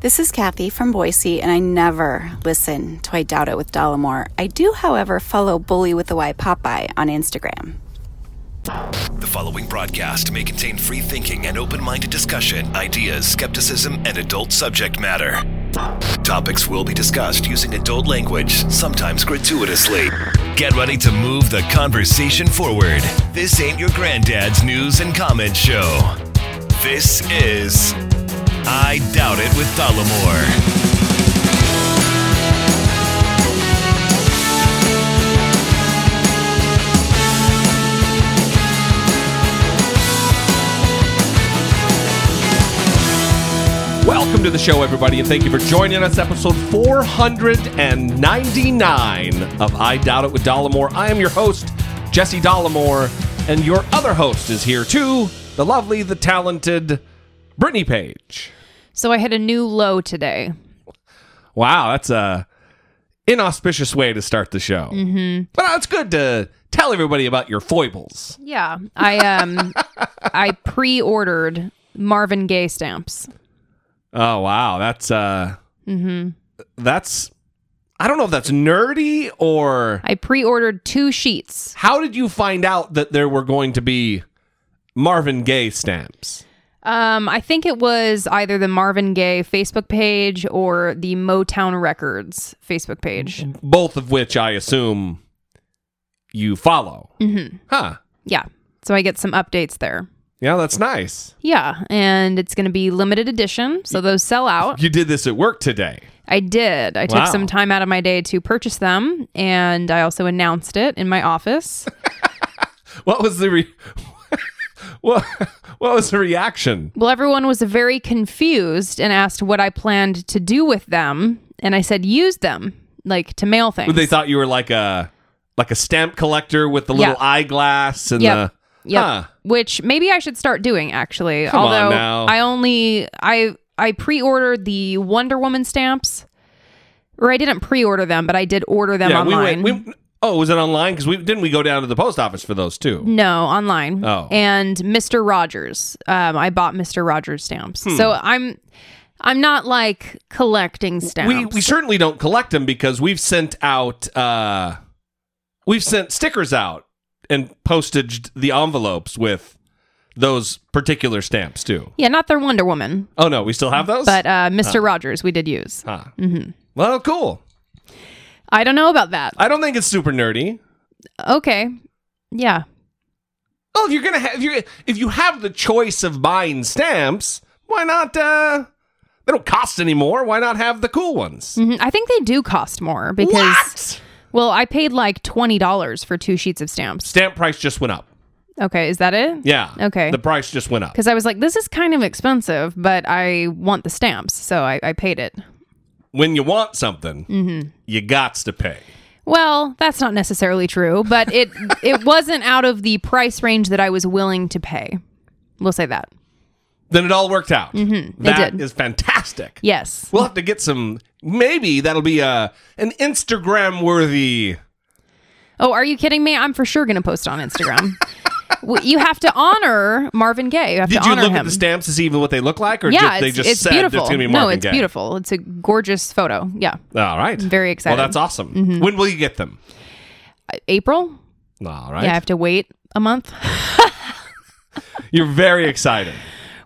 This is Kathy from Boise, and I never listen to I Doubt It with Dollemore. I do, however, follow Bully with the Y Popeye on Instagram. The following broadcast may contain free thinking and open minded discussion, ideas, skepticism, and adult subject matter. Topics will be discussed using adult language, sometimes gratuitously. Get ready to move the conversation forward. This ain't your granddad's news and comment show. This is I Doubt It with Dollemore. Welcome to the show, everybody, and thank you for joining us. Episode 499 of I Doubt It with Dollemore. I am your host, Jesse Dollemore, and your other host is here too, the lovely, the talented Brittany Page. So I hit a new low today. Wow, that's a inauspicious way to start the show. Mm-hmm. But uh, it's good to tell everybody about your foibles. Yeah, I um I pre-ordered Marvin Gaye stamps. Oh wow, that's uh, mm-hmm. that's I don't know if that's nerdy or I pre-ordered two sheets. How did you find out that there were going to be Marvin Gaye stamps? Um, I think it was either the Marvin Gaye Facebook page or the Motown Records Facebook page. Both of which I assume you follow. Mm-hmm. Huh. Yeah, so I get some updates there. Yeah, that's nice. Yeah, and it's going to be limited edition, so those sell out. You did this at work today. I did. I took some time out of my day to purchase them, and I also announced it in my office. What was the re- what what was the reaction? Well, everyone was very confused and asked what I planned to do with them, and I said use them, like to mail things. They thought you were like a like a stamp collector with the little Yeah. eyeglass and Yep. the Yep. Huh. Which maybe I should start doing actually. Come Although. I only I I pre-ordered the Wonder Woman stamps. Or I didn't pre-order them, but I did order them yeah, online. we went. We, oh, was it online? Because we didn't we go down to the post office for those too? No, online. Oh. And Mr. Rogers. Um, I bought Mr. Rogers stamps. Hmm. So I'm I'm not like collecting stamps. We we certainly don't collect them because we've sent out uh we've sent stickers out and postaged the envelopes with those particular stamps too. yeah, not their Wonder Woman, Oh no, we still have those? but uh, Mr. Rogers we did use. Huh. Well, cool. I don't know about that. I don't think it's super nerdy. Okay. Yeah. Oh, if you're gonna have if you if you have the choice of buying stamps, why not? uh They don't cost anymore. Why not have the cool ones? Mhm. I think they do cost more because What? well, I paid like twenty dollars for two sheets of stamps. Stamp price just went up. Okay, is that it? Yeah. Okay. The price just went up. Because I was like, this is kind of expensive, but I want the stamps, so I, I paid it. When you want something, Mm-hmm. you gots to pay. Well, that's not necessarily true, but it it wasn't out of the price range that I was willing to pay. We'll say that. Then it all worked out. Mm-hmm. did. is fantastic. Yes. We'll have to get some. Maybe that'll be a an Instagram worthy. Oh, are you kidding me? I'm for sure going to post on Instagram. You have to honor Marvin Gaye. You have Did to you honor look him. at the stamps to see even what they look like, or yeah, just, they just it's said beautiful. it's going to be Marvin no, it's Gaye? beautiful. It's a gorgeous photo. Yeah, All right, I'm very excited. Mm-hmm. Well, that's awesome. When will you get them? April. All right, Yeah, I have to wait a month. you're very excited.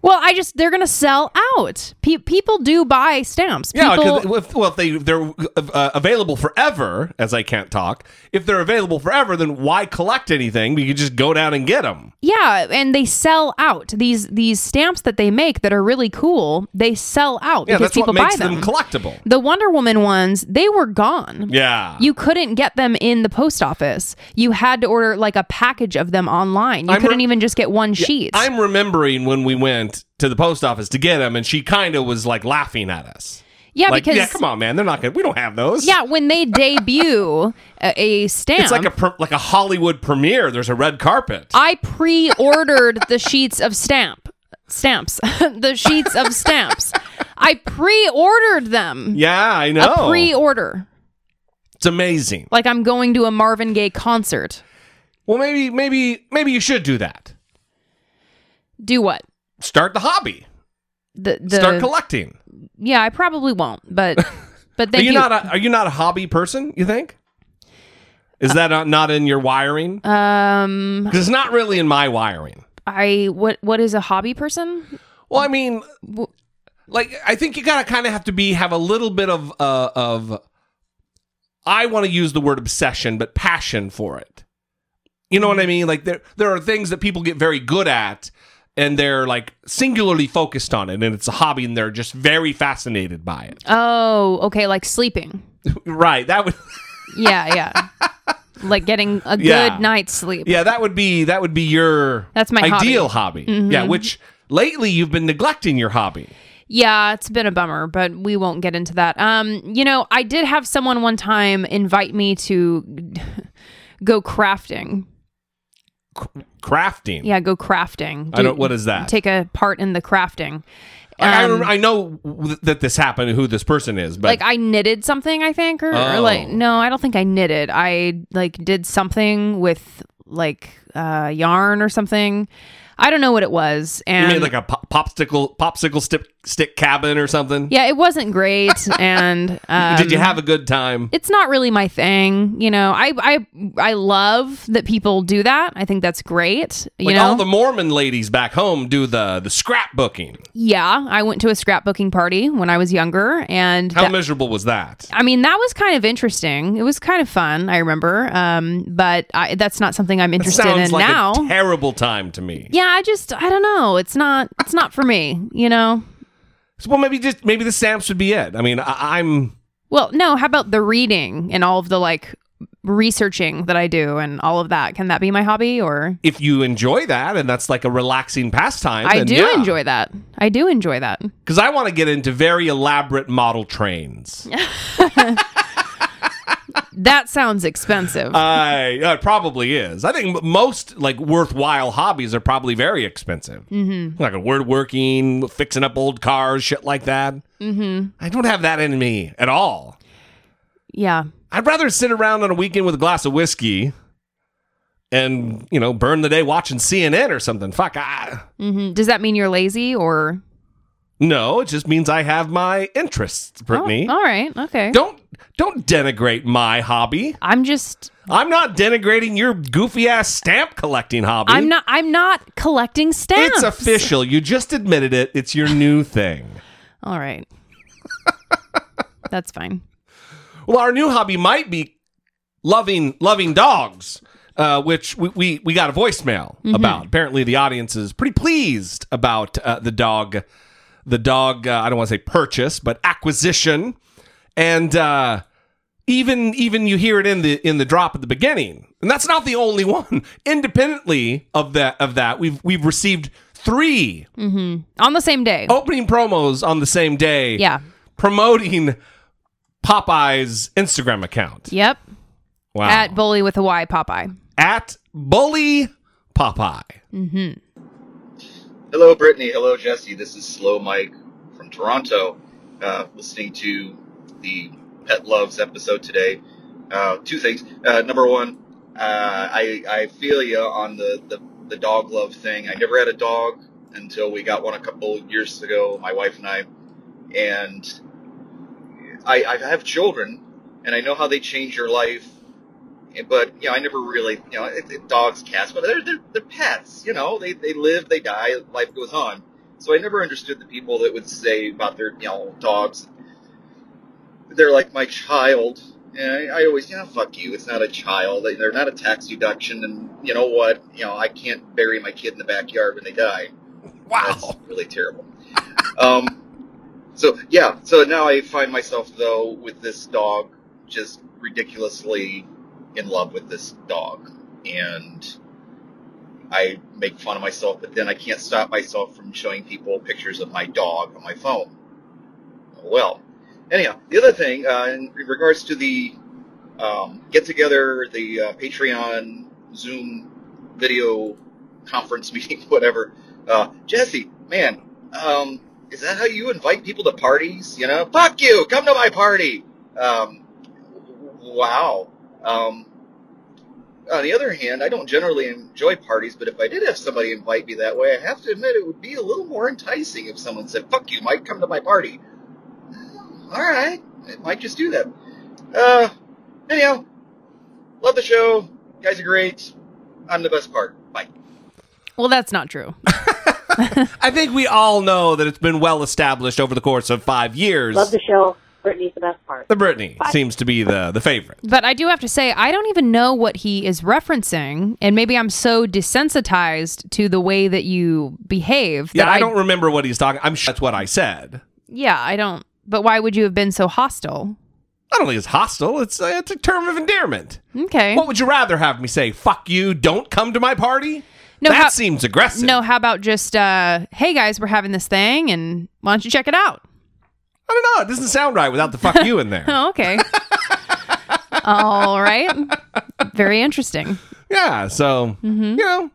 Well, I just they're gonna sell out. Pe- people do buy stamps. Yeah, People, 'cause if, well, if they they're uh, available forever, as I can't talk. If they're available forever, then why collect anything? We could just go down and get them. yeah, and they sell out. These these stamps that they make that are really cool, they sell out Yeah, because that's people what makes buy them. them collectible. the Wonder Woman ones, they were gone. Yeah, You couldn't get them in the post office. You had to order like a package of them online. You I'm couldn't even just get one sheet. I'm remembering when we went to the post office to get them, and she kind of was like laughing at us. yeah, like, because yeah, come on, man, they're not gonna. We don't have those. Yeah, when they debut a, a stamp, it's like a like a Hollywood premiere. There's a red carpet. I pre-ordered the sheets of stamp stamps, the sheets of stamps. I pre-ordered them. yeah, I know. A pre-order, it's amazing. like I'm going to a Marvin Gaye concert. Well, maybe maybe maybe you should do that. Do what? Start the hobby. The the Start collecting. yeah, I probably won't. But but Are you, you. not a, are you not a hobby person, you think? Is that not, not in your wiring? um, Because it's not really in my wiring. I what what is a hobby person? Well, I mean, like I think you gotta kind of have to be have a little bit of uh, of. I want to use the word obsession, but passion for it. You know what I mean? Like there there are things that people get very good at, and they're like singularly focused on it, and it's a hobby, and they're just very fascinated by it. Oh, okay, like sleeping. right? That would. Yeah, yeah. like getting a good Yeah. night's sleep. Yeah, that would be that would be your That's my hobby. ideal hobby. Yeah, which lately you've been neglecting your hobby. Yeah, it's been a bummer, but we won't get into that. Um, you know, I did have someone one time invite me to go crafting. Crafting. Yeah, go crafting. I don't. What is that? Take a part in the crafting. I, I Um, I know that this happened. Who this person is, but like I knitted something, I think, or, or like Oh. no, I don't think I knitted. I like did something with like uh, yarn or something. I don't know what it was, you and made like a pop- popsicle popsicle stick stick cabin or something. yeah, it wasn't great. and um, Did you have a good time? it's not really my thing you know i i i love that people do that i think that's great you Like know all the Mormon ladies back home do the the scrapbooking. yeah i went to a scrapbooking party when i was younger and How that- miserable was that? I mean that was kind of interesting. It was kind of fun. I remember, um, but I, that's not something I'm interested sounds in like now. a terrible time to me. yeah, I just I don't know. It's not it's not for me. You know. So, well, maybe just maybe the stamps would be it. I mean, I, I'm Well, no. How about the reading and all of the like researching that I do and all of that? Can that be my hobby or? if you enjoy that and that's like a relaxing pastime. I do yeah. enjoy that. I do enjoy that. because I want to get into very elaborate model trains. That sounds expensive. I uh, it probably is. I think most like worthwhile hobbies are probably very expensive. Mm-hmm. Like a word working, fixing up old cars, shit like that. Mm-hmm. I don't have that in me at all. yeah. I'd rather sit around on a weekend with a glass of whiskey and you know burn the day watching CNN or something. Fuck, I, hmm Does that mean you're lazy or? No, it just means I have my interests, Brittany. Oh, all right. Okay. Don't don't denigrate my hobby. I'm just. I'm not denigrating your goofy ass stamp collecting hobby. I'm not. I'm not collecting stamps. It's official. You just admitted it. It's your new thing. All right. That's fine. Well, our new hobby might be loving loving dogs, uh, which we, we we got a voicemail about. Apparently, the audience is pretty pleased about uh, the dog, the dog. Uh, I don't want to say purchase, but acquisition, and uh, even even you hear it in the in the drop at the beginning, and that's not the only one. Independently of that of that, we've we've received three On the same day. opening promos on the same day. Yeah. promoting Popeye's Instagram account. Yep. Wow. At Bully with a Y Popeye. At Bully Popeye. Hello, Brittany. Hello, Jesse. This is Slow Mike from Toronto. Uh, listening to the Pet Loves episode today. Uh, two things. Uh, number one, uh, I I feel you on the, the the dog love thing. I never had a dog until we got one a couple years ago. My wife and I, and I I have children, and I know how they change your life. But you know, I never really, you know, it, it, dogs, cats, but they're, they're they're pets. You know, they they live, they die, life goes on. So I never understood the people that would say about their, you know, dogs. They're like my child. And I, I always, you know, fuck you. It's not a child. They're not a tax deduction. And you know what? You know, I can't bury my kid in the backyard when they die. That's Wow. really terrible. Um, so yeah, so now I find myself though with this dog just ridiculously in love with this dog, and I make fun of myself, but then I can't stop myself from showing people pictures of my dog on my phone. Well, anyhow, the other thing uh, in regards to the um, get together, the uh, Patreon Zoom video conference meeting, whatever. Uh, Jesse, man, um, is that how you invite people to parties? You know, fuck you, come to my party. Um, wow. Um, on the other hand, I don't generally enjoy parties, but if I did have somebody invite me that way, I have to admit it would be a little more enticing if someone said, "Fuck you, Mike, come to my party." all right, I might just do that. Uh, anyhow, love the show. You guys are great. I'm the best part. Bye. Well, that's not true. I think we all know that it's been well established over the course of five years. Love the show. Brittany's the best part. the Brittany seems to be the the favorite. But I do have to say, I don't even know what he is referencing, and maybe I'm so desensitized to the way that you behave. Yeah, that I don't remember what he's talking. I'm sure that's what I said. Yeah, I don't. But why would you have been so hostile? I don't think it's hostile. It's uh, it's a term of endearment. Okay. What would you rather have me say? Fuck you! Don't come to my party. No, that how- seems aggressive. no, how about just, uh, hey guys, we're having this thing, and why don't you check it out? I don't know. It doesn't sound right without the fuck you in there. Oh, okay. All right. Very interesting. Yeah. So Mm-hmm. you know,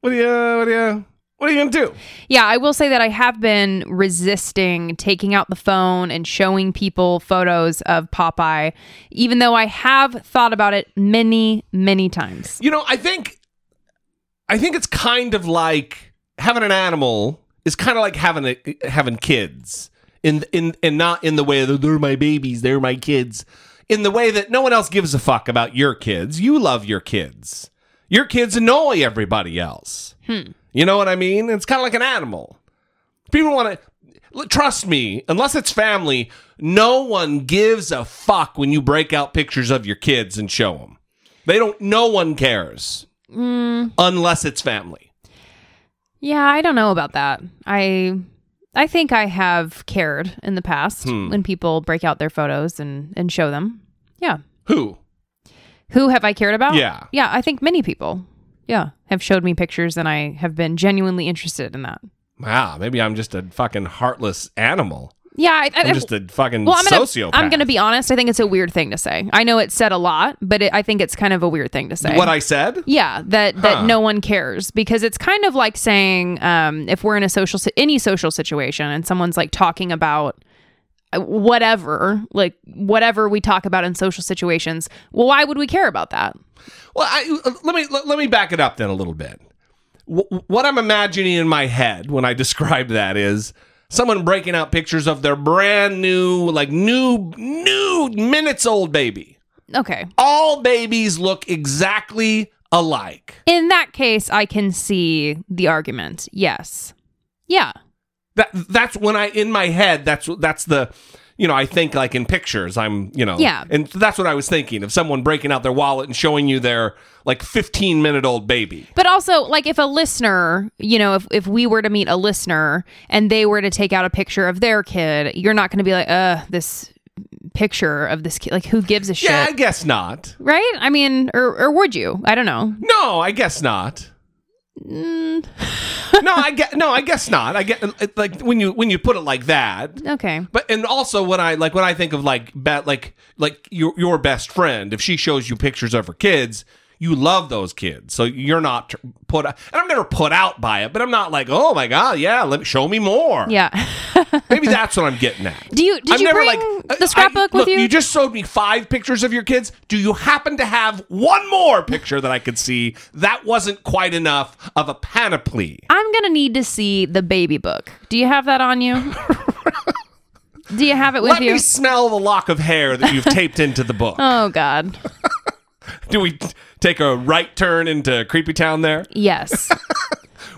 what do you what do you what are you gonna do? Yeah, I will say that I have been resisting taking out the phone and showing people photos of Popeye, even though I have thought about it many, many times. You know, I think I think it's kind of like having an animal is kind of like having a, having kids in in and not in the way that they're my babies, they're my kids. In the way that no one else gives a fuck about your kids. You love your kids. Your kids annoy everybody else. Hmm. You know what I mean? It's kind of like an animal. People want to trust me, unless it's family, no one gives a fuck when you break out pictures of your kids and show them. They don't no one cares. Hmm. Unless it's family. Yeah, I don't know about that. I I think I have cared in the past hmm. when people break out their photos and and show them. Yeah. Who? Who have I cared about? Yeah. Yeah, I think many people. Yeah, have showed me pictures and I have been genuinely interested in that. Wow, maybe I'm just a fucking heartless animal. Yeah, I, I'm just a fucking well, I'm gonna, sociopath. I'm gonna be honest. I think it's a weird thing to say. I know it said a lot, but it, I think it's kind of a weird thing to say. what I said? yeah, that Huh. that no one cares because it's kind of like saying um, if we're in a social any social situation and someone's like talking about uh, whatever, like whatever we talk about in social situations. Well, why would we care about that? Well, I, let me let, let me back it up then a little bit. W- what I'm imagining in my head when I describe that is someone breaking out pictures of their brand new, like new, new minutes old baby. Okay. All babies look exactly alike. In that case, I can see the argument. Yes. Yeah. That that's when I in my head. That's that's the. You know, I think like in pictures, I'm, you know, Yeah. and that's what I was thinking of someone breaking out their wallet and showing you their like 15 minute old baby. But also, like, if a listener, you know, if, if we were to meet a listener and they were to take out a picture of their kid, you're not going to be like, uh, this picture of this kid. Like, who gives a shit? Yeah, I guess not. right? I mean, or, or would you? I don't know. No, I guess not. Mm, no, I get no, I guess not. I get like when you when you put it like that. okay. But and also when I like when I think of like bet like like your your best friend, if she shows you pictures of her kids, you love those kids, so you're not put. And I'm never put out by it, but I'm not like, oh my god, yeah, let me show me more. Yeah. maybe that's what I'm getting at. Do you, did I'm you never bring like the uh, scrapbook I- with look, you? You just showed me five pictures of your kids. Do you happen to have one more picture that I could see? That wasn't quite enough of a panoply. I'm going to need to see the baby book. Do you have that on you? Do you have it with you? Let you? me smell the lock of hair that you've taped into the book. oh, God. Do we take a right turn into Creepy Town there? Yes.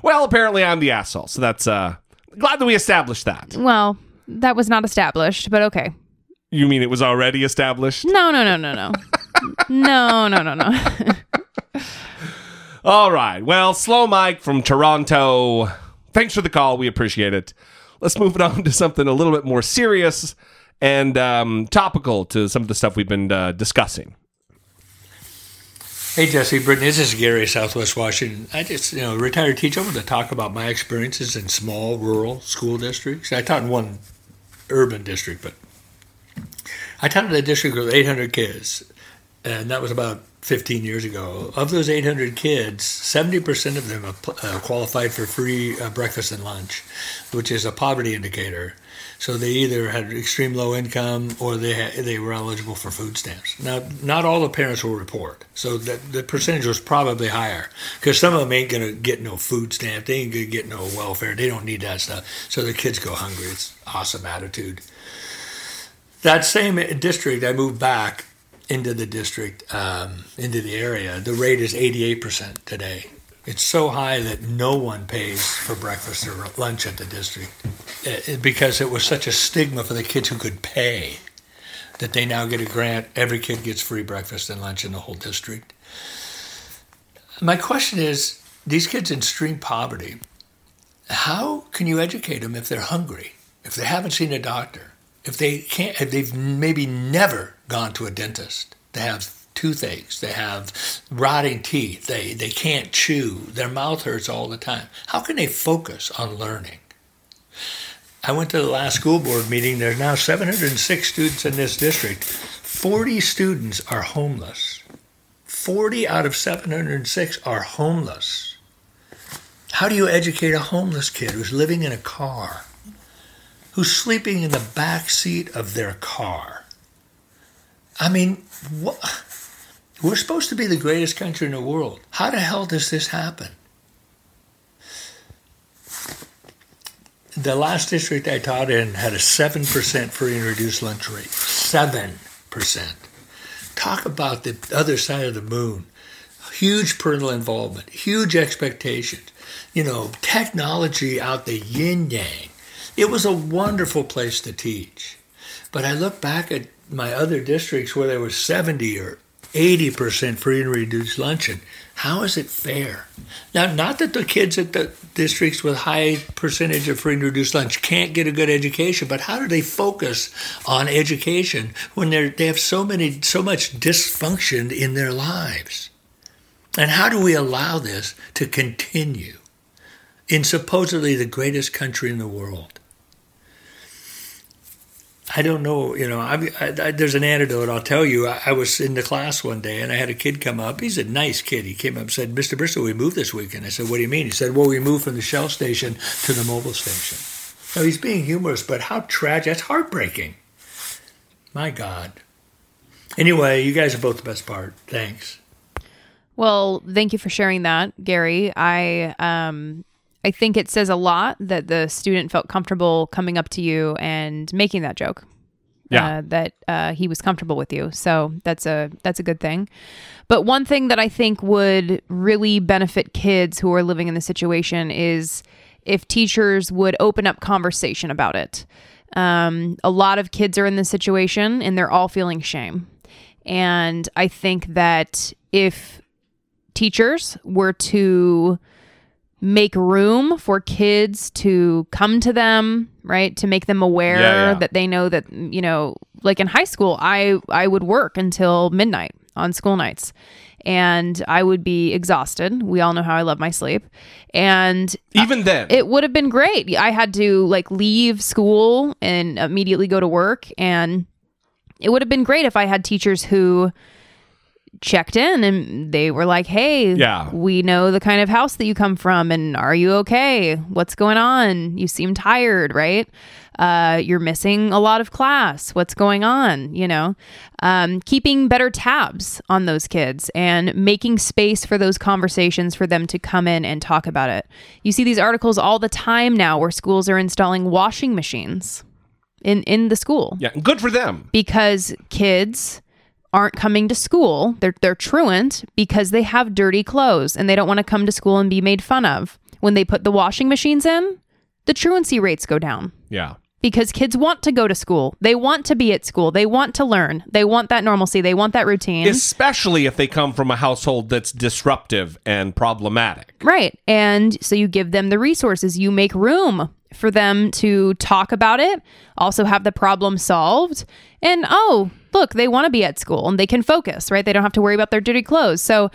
Well, apparently I'm the asshole, so that's uh glad that we established that. well, that was not established, but okay. You mean it was already established? No, no, no, no, no. no, no, no, no. All right. Well, Slow Mike from Toronto. Thanks for the call. We appreciate it. Let's move it on to something a little bit more serious and um, topical to some of the stuff we've been uh, discussing. Hey Jesse, Brittany, this is Gary, Southwest Washington. I just, you know, retired teacher. I want to talk about my experiences in small rural school districts. I taught in one urban district, but I taught in a district with 800 kids, and that was about 15 years ago. Of those 800 kids, 70% of them uh, qualified for free uh, breakfast and lunch, which is a poverty indicator. So they either had extreme low income or they had, they were eligible for food stamps. Now, not all the parents will report, so that the percentage was probably higher because some of them ain't gonna get no food stamp, they ain't gonna get no welfare, they don't need that stuff. So the kids go hungry. It's awesome attitude. that same district, I moved back into the district, um, into the area. The rate is 88% today. It's so high that no one pays for breakfast or lunch at the district it, it- because it was such a stigma for the kids who could pay that they now get a grant. Every kid gets free breakfast and lunch in the whole district. My question is these kids in extreme poverty, how can you educate them if they're hungry, if they haven't seen a doctor, if they can't, if they've maybe never gone to a dentist, they have toothaches, they have rotting teeth, they, they can't chew, their mouth hurts all the time. How can they focus on learning? I went to the last school board meeting. There's now 706 students in this district. 40 students are homeless. 40 out of 706 are homeless. How do you educate a homeless kid who's living in a car, who's sleeping in the back seat of their car? I mean, what? We're supposed to be the greatest country in the world. How the hell does this happen? The last district I taught in had a 7% free and reduced lunch rate. 7%. Talk about the other side of the moon. Huge parental involvement, huge expectations. You know, technology out the yin yang. It was a wonderful place to teach. But I look back at my other districts where there was 70 or 80% free and reduced luncheon. How is it fair? Now, not that the kids at the districts with high percentage of free and reduced lunch can't get a good education, but how do they focus on education when they're, they have so many, so much dysfunction in their lives? And how do we allow this to continue in supposedly the greatest country in the world? I don't know. You know, I, I, there's an antidote. I'll tell you. I, I was in the class one day, and I had a kid come up. He's a nice kid. He came up and said, "Mr. Bristol, we moved this weekend." I said, "What do you mean?" He said, "Well, we moved from the Shell station to the Mobil station." Now he's being humorous, but how tragic! That's heartbreaking. My God. Anyway, you guys are both the best part. Thanks. Well, thank you for sharing that, Gary. I um I think it says a lot that the student felt comfortable coming up to you and making that joke. Yeah. Uh, that uh, he was comfortable with you. So that's a that's a good thing. But one thing that I think would really benefit kids who are living in the situation is if teachers would open up conversation about it. Um, a lot of kids are in this situation and they're all feeling shame. And I think that if teachers were to make room for kids to come to them right? To make them aware Yeah, yeah. that they know that you know like in high school i i would work until midnight on school nights. And i would be exhausted. We all know how i love my sleep. And Even then, it would have been great. I had to like leave school and immediately go to work. And it would have been great if I had teachers who checked in and they were like, "Hey, Yeah. we know the kind of house that you come from and are you okay? What's going on? You seem tired, right? Uh, you're missing a lot of class. What's going on? You know, um, keeping better tabs on those kids and making space for those conversations for them to come in and talk about it. You see these articles all the time now where schools are installing washing machines in in the school yeah, good for them. because kids aren't coming to school. They're they're truant because they have dirty clothes and they don't want to come to school and be made fun of. When they put the washing machines in, the truancy rates go down Yeah. Because kids want to go to school. They want to be at school. They want to learn. They want that normalcy. They want that routine. Especially if they come from a household that's disruptive and problematic. Right. And so you give them the resources, you make room for them to talk about it, also have the problem solved. And oh, look, they want to be at school and they can focus, right? They don't have to worry about their dirty clothes. So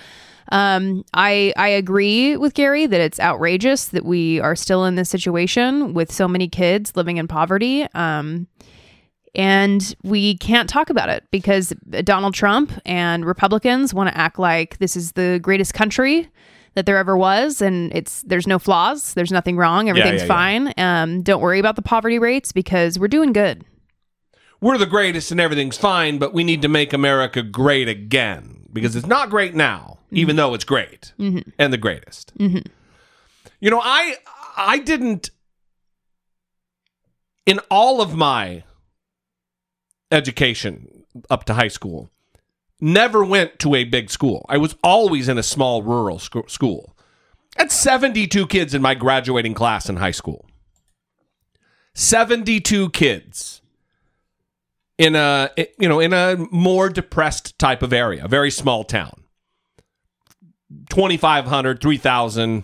um, I I agree with Gary that it's outrageous that we are still in this situation with so many kids living in poverty. Um, and we can't talk about it because Donald Trump and Republicans want to act like this is the greatest country that there ever was and it's there's no flaws there's nothing wrong everything's yeah, yeah. fine um, don't worry about the poverty rates because we're doing good We're the greatest and everything's fine, but we need to make America great again because it's not great now, even mm-hmm. though it's great mm-hmm. and the greatest. Mm-hmm. You know, I I didn't in all of my education up to high school. Never went to a big school. I was always in a small rural sc- school. Had 72 kids in my graduating class in high school. 72 kids in a you know in a more depressed type of area, a very small town. 2500, 3000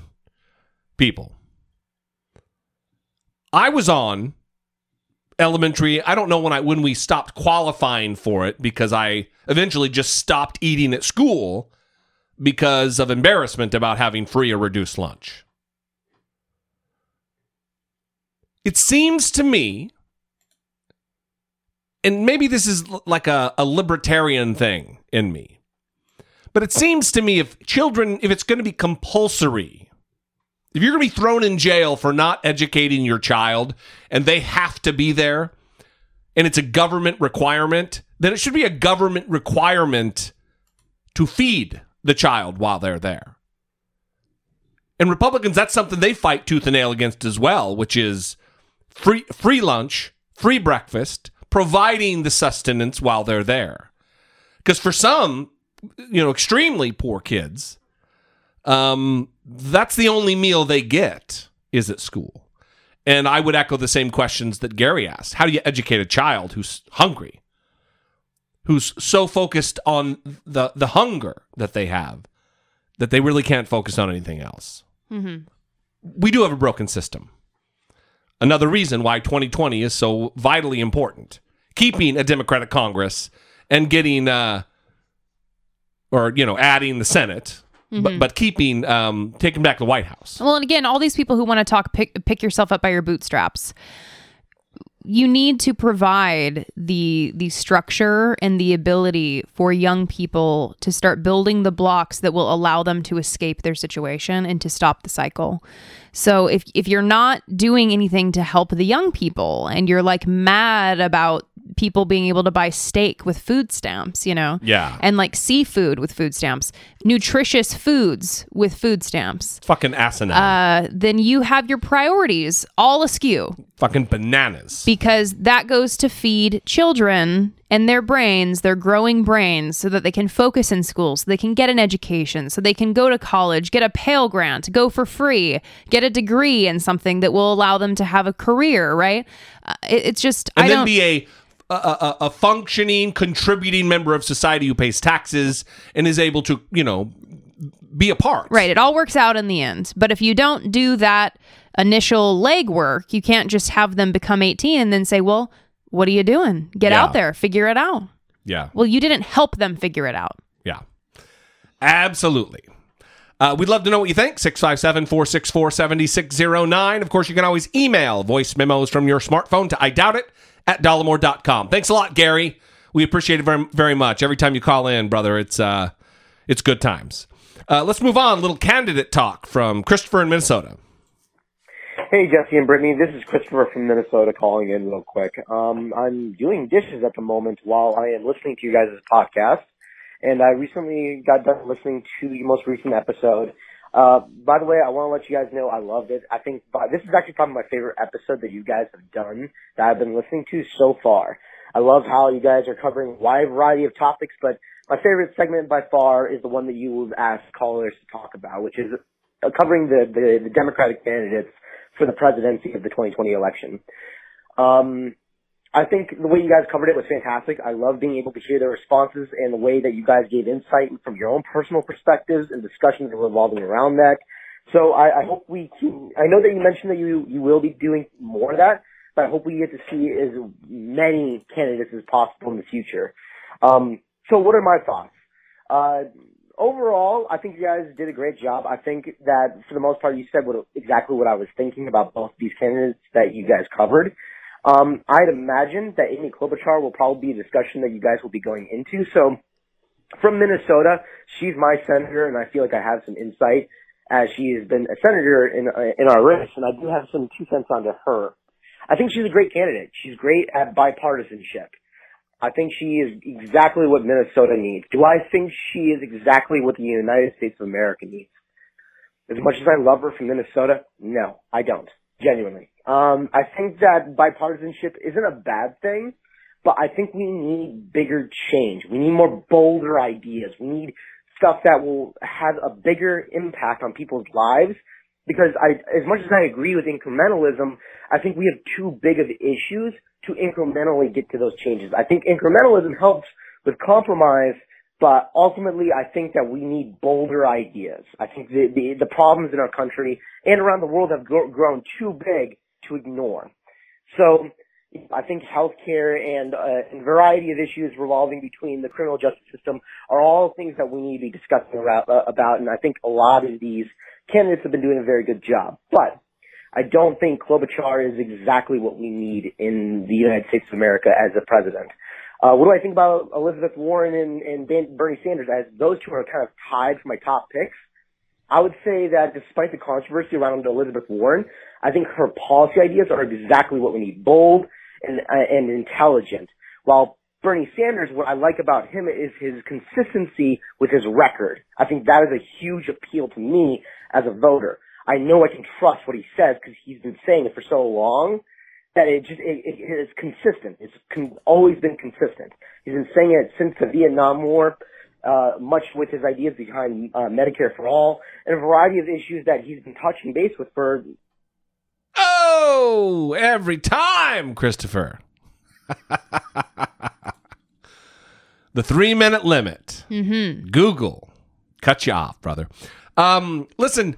people. I was on elementary. I don't know when I when we stopped qualifying for it because I eventually just stopped eating at school because of embarrassment about having free or reduced lunch. It seems to me, and maybe this is like a, a libertarian thing in me, but it seems to me if children, if it's going to be compulsory, if you're going to be thrown in jail for not educating your child and they have to be there and it's a government requirement, then it should be a government requirement to feed the child while they're there. And Republicans, that's something they fight tooth and nail against as well, which is free free lunch, free breakfast, providing the sustenance while they're there. Because for some, you know, extremely poor kids, um, that's the only meal they get is at school. And I would echo the same questions that Gary asked. How do you educate a child who's hungry? Who's so focused on the the hunger that they have that they really can't focus on anything else. We do have a broken system. Another reason why 2020 is so vitally important. Keeping a Democratic Congress and getting, uh, or, you know, adding the Senate, but, but keeping, um, taking back the White House. Well, and again, all these people who want to talk pick pick yourself up by your bootstraps. You need to provide the the structure and the ability for young people to start building the blocks that will allow them to escape their situation and to stop the cycle. So if if you're not doing anything to help the young people and you're like mad about people being able to buy steak with food stamps, you know? Yeah. And like seafood with food stamps, nutritious foods with food stamps Fucking asinine. uh, then you have your priorities all askew Fucking bananas. because that goes to feed children and their brains, their growing brains, so that they can focus in school, so they can get an education, so they can go to college, get a Pell Grant, go for free, get a degree in something that will allow them to have a career, right? Uh, it- it's just, and I then don't. be a, a a a functioning, contributing member of society who pays taxes and is able to, you know, be a part. Right. It all works out in the end. But if you don't do that initial legwork, you can't just have them become 18 and then say, well, what are you doing? Get Yeah. out there, figure it out. Yeah. Well, you didn't help them figure it out. Yeah. Absolutely. Uh, we'd love to know what you think. 657 464 7609. Of course, you can always email voice memos from your smartphone to I doubt it at dollemore.com. Thanks a lot, Gary. We appreciate it very, very much. Every time you call in, brother, it's uh, it's good times. Uh, let's move on. A little candidate talk from Christopher in Minnesota. Hey, Jesse and Brittany. This is Christopher from Minnesota calling in real quick. Um, I'm doing dishes at the moment while I am listening to you guys' podcast. And I recently got done listening to the most recent episode. Uh, by the way, I want to let you guys know I loved it. I think this is actually probably my favorite episode that you guys have done that I've been listening to so far. I love how you guys are covering a wide variety of topics, but my favorite segment by far is the one that you asked callers to talk about, which is uh, covering the, the, the Democratic candidates for the presidency of the 2020 election. Um, I think the way you guys covered it was fantastic. I love being able to hear the responses and the way that you guys gave insight from your own personal perspectives and discussions revolving around that. So I, I hope we can, I know that you mentioned that you, you will be doing more of that, but I hope we get to see as many candidates as possible in the future. Um, so what are my thoughts? Uh, overall, I think you guys did a great job. I think that for the most part, you said what, exactly what I was thinking about both these candidates that you guys covered. Um, I'd imagine that Amy Klobuchar will probably be a discussion that you guys will be going into. So from Minnesota, she's my senator, and I feel like I have some insight as she has been a senator in uh, in our race, and I do have some two cents onto her. I think she's a great candidate. She's great at bipartisanship. I think she is exactly what Minnesota needs. Do I think she is exactly what the United States of America needs? As much as I love her from Minnesota, no, I don't. Genuinely. Um, I think that bipartisanship isn't a bad thing, but I think we need bigger change. We need more bolder ideas. We need stuff that will have a bigger impact on people's lives. Because I, as much as I agree with incrementalism, I think we have too big of issues to incrementally get to those changes. I think incrementalism helps with compromise, but ultimately I think that we need bolder ideas. I think the, the, the problems in our country and around the world have grown too big to ignore. So I think healthcare and uh, and variety of issues revolving between the criminal justice system are all things that we need to be discussing about, uh, about and I think a lot of these candidates have been doing a very good job. But I don't think Klobuchar is exactly what we need in the United States of America as a president. Uh, what do I think about Elizabeth Warren and, and Bernie Sanders? As those two are kind of tied for my top picks, I would say that despite the controversy around Elizabeth Warren, I think her policy ideas are exactly what we need: bold and uh, and intelligent. While Bernie Sanders, what I like about him is his consistency with his record. I think that is a huge appeal to me as a voter. I know I can trust what he says because he's been saying it for so long that it just it, it is consistent. It's con- always been consistent. He's been saying it since the Vietnam War, uh, much with his ideas behind uh, Medicare for all and a variety of issues that he's been touching base with for. Oh, every time, Christopher. the three minute limit. Mm-hmm. Google cut you off, brother. Um, listen, I-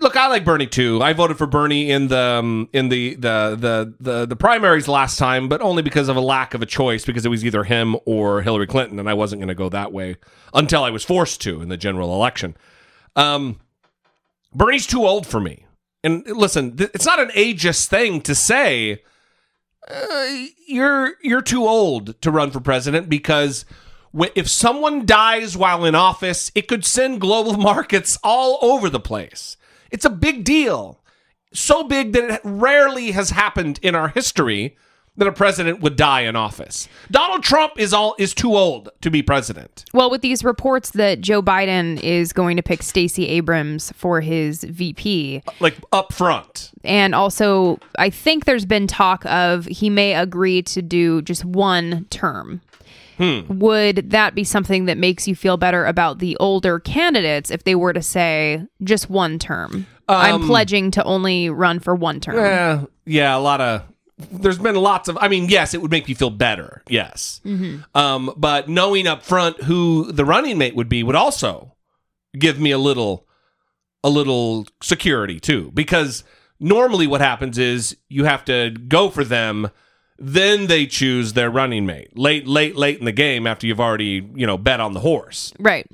look, I like Bernie too. I voted for Bernie in the um, in the, the the the the primaries last time, but only because of a lack of a choice, because it was either him or Hillary Clinton, and I wasn't going to go that way until I was forced to in the general election. Um, Bernie's too old for me. And listen, th- it's not an ageist thing to say uh, you're you're too old to run for president because if someone dies while in office, it could send global markets all over the place. It's a big deal. So big that it rarely has happened in our history that a president would die in office. Donald Trump is all is too old to be president. Well, with these reports that Joe Biden is going to pick Stacey Abrams for his VP, Like up front. and also I think there's been talk of he may agree to do just one term. Would that be something that makes you feel better about the older candidates if they were to say just one term? I'm um, pledging to only run for one term. Yeah, yeah, a lot of. There's been lots of. I mean, yes, it would make me feel better. Yes, mm-hmm. um, but knowing up front who the running mate would be would also give me a little, a little security too. Because normally, what happens is you have to go for them, then they choose their running mate late, late, late in the game after you've already you know bet on the horse. Right.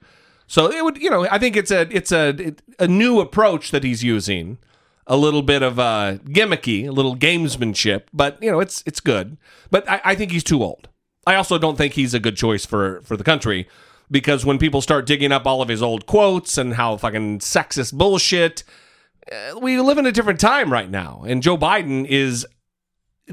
So it would, you know, I think it's a it's a a new approach that he's using, a little bit of uh, gimmicky, a little gamesmanship, but you know, it's it's good. But I, I think he's too old. I also don't think he's a good choice for for the country because when people start digging up all of his old quotes and how fucking sexist bullshit, uh, we live in a different time right now, and Joe Biden is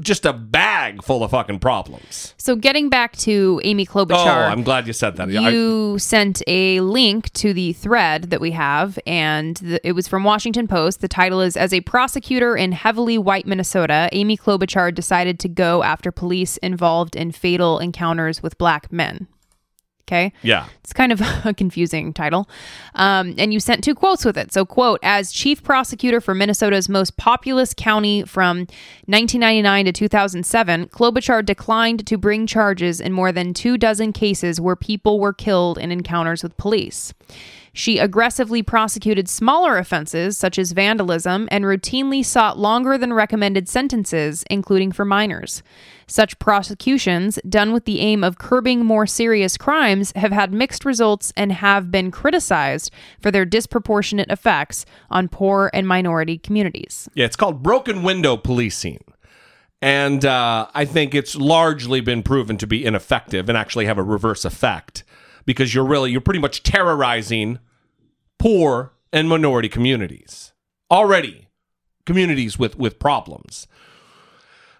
just a bag full of fucking problems. So getting back to Amy Klobuchar. Oh. I'm glad you said that. I- You sent a link to the thread that we have, and the, it was from Washington Post. The title is As a prosecutor in heavily white Minnesota, Amy Klobuchar decided to go after police involved in fatal encounters with black men. Okay. yeah. It's kind of a confusing title. Um, and you sent two quotes with it. So, quote, as chief prosecutor for Minnesota's most populous county from 1999 to 2007, Klobuchar declined to bring charges in more than two dozen cases where people were killed in encounters with police. She aggressively prosecuted smaller offenses such as vandalism and routinely sought longer than recommended sentences, including for minors. Such prosecutions, done with the aim of curbing more serious crimes, have had mixed results and have been criticized for their disproportionate effects on poor and minority communities. Yeah, it's called broken window policing. And uh, I think it's largely been proven to be ineffective and actually have a reverse effect because you're really, you're pretty much terrorizing poor and minority communities. Already, communities with, with problems.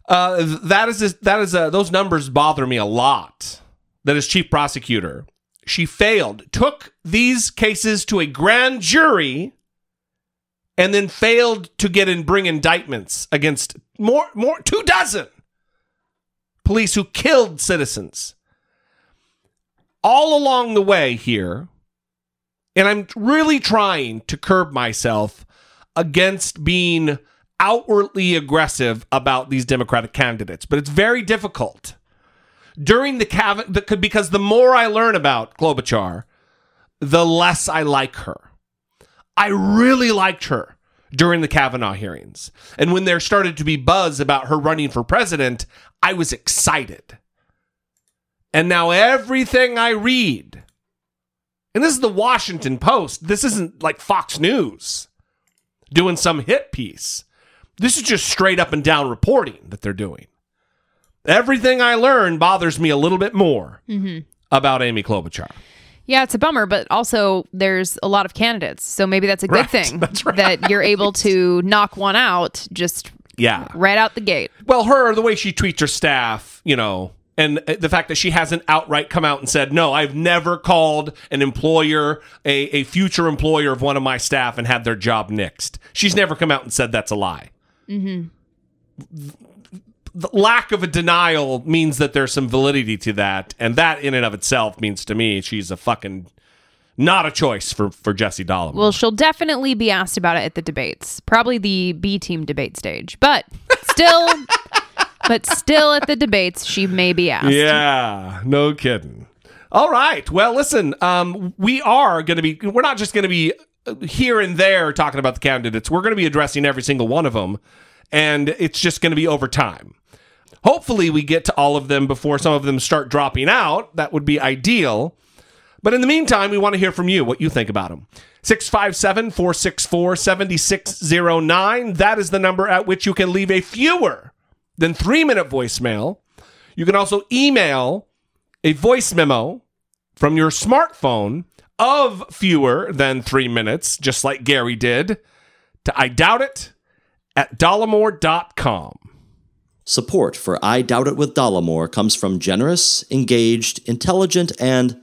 Uh, th- that is, that is, uh, those numbers bother me a lot. That is chief prosecutor, she failed, took these cases to a grand jury and then failed to get and bring indictments against more more two dozen police who killed citizens. All along the way here, and I'm really trying to curb myself against being outwardly aggressive about these Democratic candidates, but it's very difficult. During the the, because the more I learn about Klobuchar, the less I like her. I really liked her during the Kavanaugh hearings. And when there started to be buzz about her running for president, I was excited. And now everything I read, and this is the Washington Post, this isn't like Fox News doing some hit piece. This is just straight up and down reporting that they're doing. Everything I learn bothers me a little bit more mm-hmm. about Amy Klobuchar. Yeah, it's a bummer, but also there's a lot of candidates. So maybe that's a good Right, thing that's right. that you're able to knock one out just Yeah. right out the gate. Well, her, the way she treats her staff, you know, and the fact that she hasn't outright come out and said, no, I've never called an employer, a, a future employer of one of my staff and had their job nixed. She's never come out and said that's a lie. Mm-hmm. The lack of a denial means that there's some validity to that. And that in and of itself means to me she's a fucking not a choice for, for Jesse Dollum. Well, she'll definitely be asked about it at the debates, probably the B team debate stage, but still, but still at the debates, she may be asked. Yeah, no kidding. All right. Well, listen, um, we are going to be, we're not just going to be uh, here and there talking about the candidates. We're going to be addressing every single one of them, and it's just going to be over time. Hopefully, we get to all of them before some of them start dropping out. That would be ideal. But in the meantime, we want to hear from you what you think about them. 657 464 7609. That is the number at which you can leave a fewer than three minute voicemail. You can also email a voice memo from your smartphone of fewer than three minutes, just like Gary did, to I doubt it at dollemore.com. Support for I Doubt It with Dollemore comes from generous, engaged, intelligent, and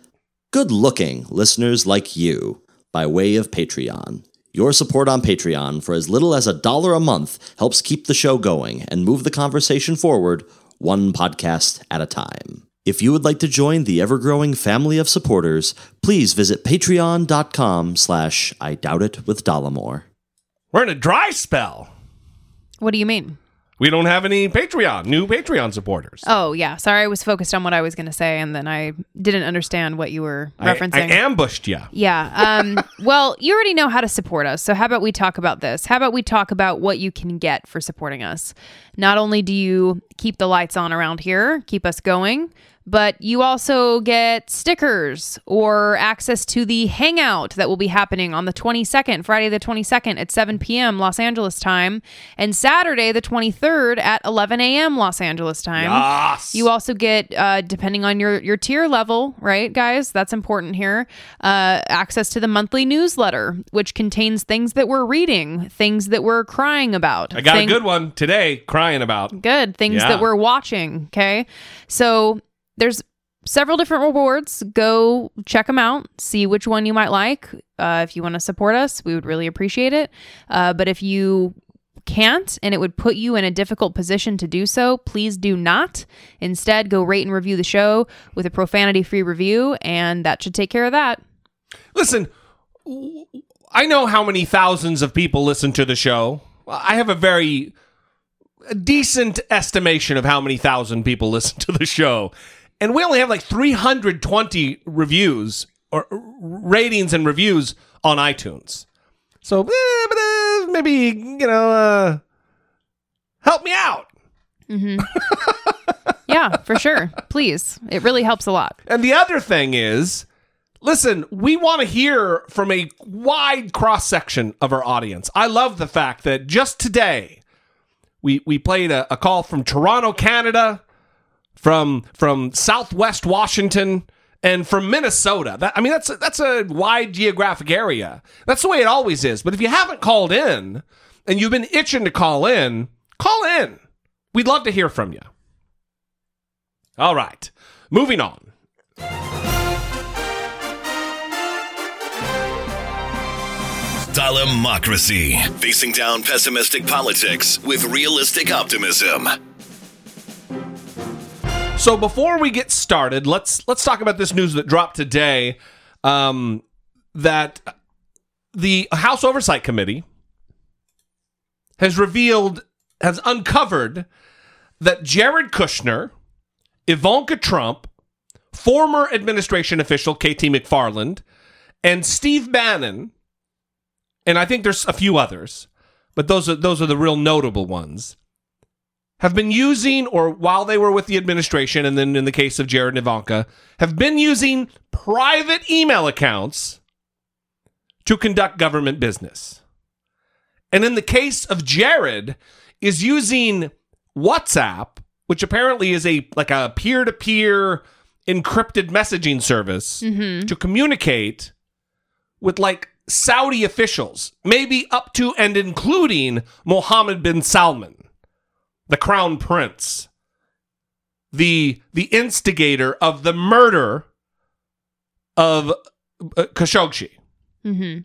good looking listeners like you by way of Patreon. Your support on Patreon for as little as a dollar a month helps keep the show going and move the conversation forward one podcast at a time. If you would like to join the ever-growing family of supporters, please visit patreon.com slash I Doubt It with Dollemore. We're in a dry spell. What do you mean? We don't have any Patreon, new Patreon supporters. Oh, yeah. Sorry, I was focused on what I was going to say, and then I didn't understand what you were I- referencing. I, ambushed you. Yeah. Um, well, you already know how to support us. So, how about we talk about this? How about we talk about what you can get for supporting us? Not only do you keep the lights on around here, keep us going, but you also get stickers or access to the hangout that will be happening on the 22nd, Friday the 22nd at 7 p.m. Los Angeles time, and Saturday the 23rd at 11 a.m. Los Angeles time. Yes. You also get, uh, depending on your your tier level, right, guys? That's important here. Uh, access to the monthly newsletter, which contains things that we're reading, things that we're crying about. I got thing- a good one today crying about. Good things Yeah. that we're watching. Okay, so there's several different rewards. Go check them out. See which one you might like. Uh, if you want to support us, we would really appreciate it. Uh, but if you can't and it would put you in a difficult position to do so, please do not. Instead, go rate and review the show with a profanity free review, and that should take care of that. Listen, I know how many thousands of people listen to the show. I have a very decent estimation of how many thousand people listen to the show. And we only have like 320 reviews or ratings and reviews on iTunes. So eh, uh, maybe, you know, uh, help me out. Yeah, for sure. Please. It really helps a lot. And the other thing is, listen, we want to hear from a wide cross section of our audience. I love the fact that just today we we played a, a call from Toronto, Canada, from from Southwest Washington, and from Minnesota. That I mean, that's a, that's a wide geographic area. That's the way it always is. But if you haven't called in and you've been itching to call in, call in. We'd love to hear from you. All right, moving on. Democracy. Facing down pessimistic politics with realistic optimism. So before we get started, let's let's talk about this news that dropped today. Um, that the House Oversight Committee has revealed, has uncovered that Jared Kushner, Ivanka Trump, former administration official KT McFarland, and Steve Bannon, and I think there's a few others, but those are those are the real notable ones, have been using, or while they were with the administration, and then in the case of Jared and Ivanka, have been using private email accounts to conduct government business. And in the case of Jared, is using WhatsApp, which apparently is a like a peer-to-peer encrypted messaging service mm-hmm. to communicate with like Saudi officials, maybe up to and including Mohammed bin Salman, the crown prince, the the instigator of the murder of uh, Khashoggi. Mm-hmm.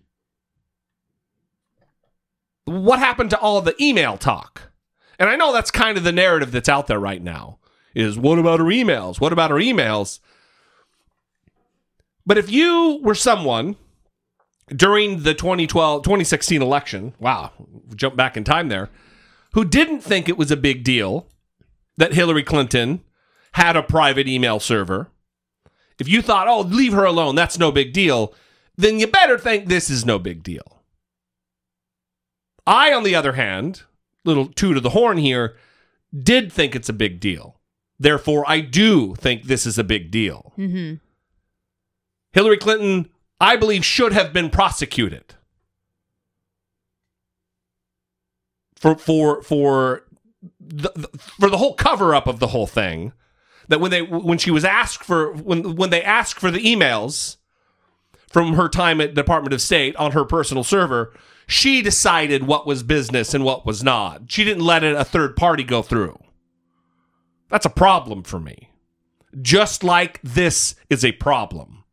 What happened to all the email talk? And I know that's kind of the narrative that's out there right now is what about her emails? What about her emails? But if you were someone during the 2012 2016 election, wow, jump back in time there, who didn't think it was a big deal that Hillary Clinton had a private email server, if you thought, "Oh, leave her alone, that's no big deal," then you better think this is no big deal. I, on the other hand, little two to the horn here, did think it's a big deal. Therefore, I do think this is a big deal. Mm-hmm. Hillary Clinton, I believe, should have been prosecuted for for for the, for the whole cover up of the whole thing. That when they when she was asked for when when they asked for the emails from her time at Department of State on her personal server, she decided what was business and what was not. She didn't let it, a third party go through. That's a problem for me. Just like this is a problem.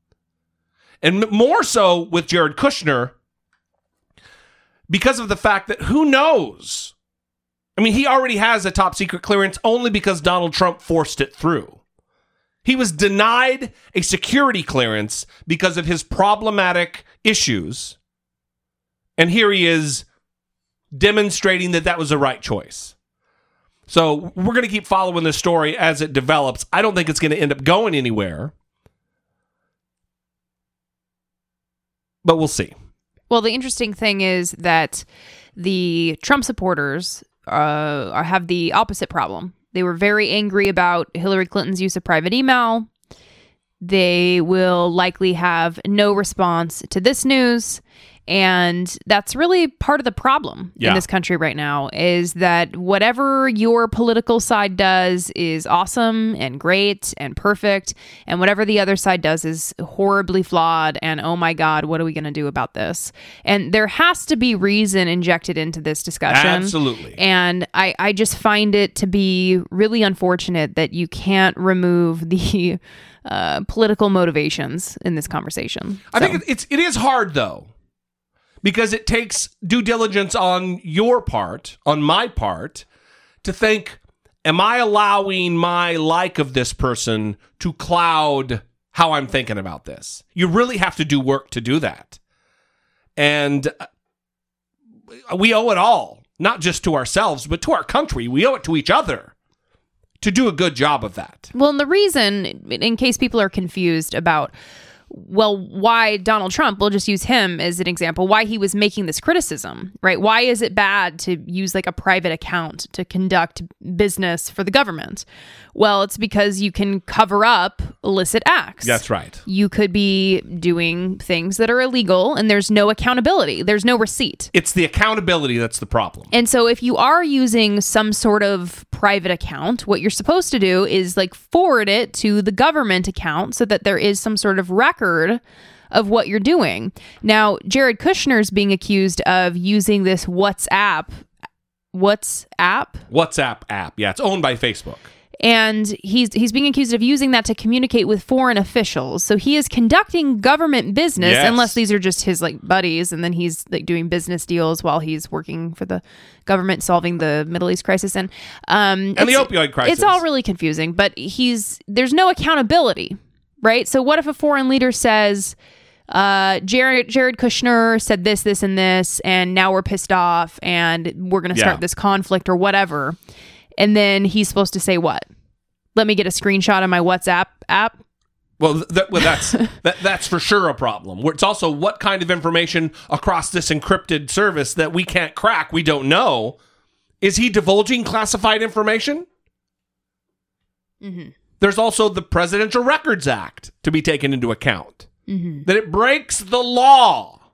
And more so with Jared Kushner because of the fact that who knows? I mean, he already has a top secret clearance only because Donald Trump forced it through. He was denied a security clearance because of his problematic issues. And here he is demonstrating that that was the right choice. So we're going to keep following this story as it develops. I don't think it's going to end up going anywhere. But we'll see. Well, the interesting thing is that the Trump supporters uh, have the opposite problem. They were very angry about Hillary Clinton's use of private email. They will likely have no response to this news. And that's really part of the problem Yeah. in this country right now is that whatever your political side does is awesome and great and perfect. And whatever the other side does is horribly flawed. And oh my God, what are we going to do about this? And there has to be reason injected into this discussion. Absolutely. And I, I just find it to be really unfortunate that you can't remove the uh, political motivations in this conversation. I So- think it's it is hard though, because it takes due diligence on your part, on my part, to think: Am I allowing my like of this person to cloud how I'm thinking about this? You really have to do work to do that, and uh, we owe it all, not just to ourselves, but to our country. We owe it to each other to do a good job of that. Well, and the reason, in case people are confused about, well, why Donald Trump, we'll just use him as an example, why he was making this criticism, right? Why is it bad to use like a private account to conduct business for the government? Well, it's because you can cover up illicit acts. That's right. You could be doing things that are illegal and there's no accountability, there's no receipt. It's the accountability that's the problem. And so if you are using some sort of private account, what you're supposed to do is like forward it to the government account so that there is some sort of record of what you're doing. Now, Jared Kushner is being accused of using this WhatsApp WhatsApp WhatsApp app. Yeah, it's owned by Facebook. And he's he's being accused of using that to communicate with foreign officials. So he is conducting government business, Yes. unless these are just his like buddies, and then he's like doing business deals while he's working for the government, solving the Middle East crisis and um And the opioid crisis. It's all really confusing, but he's there's no accountability, right? So what if a foreign leader says? uh Jared Jared Kushner said this this and this and now we're pissed off and we're going to start Yeah. this conflict or whatever. And then he's supposed to say what? Let me get a screenshot of my WhatsApp app. Well, that, well that's that, that's for sure a problem. It's also what kind of information across this encrypted service that we can't crack, we don't know. Is he divulging classified information? Mm-hmm. There's also the Presidential Records Act to be taken into account. Mm-hmm. That it breaks the law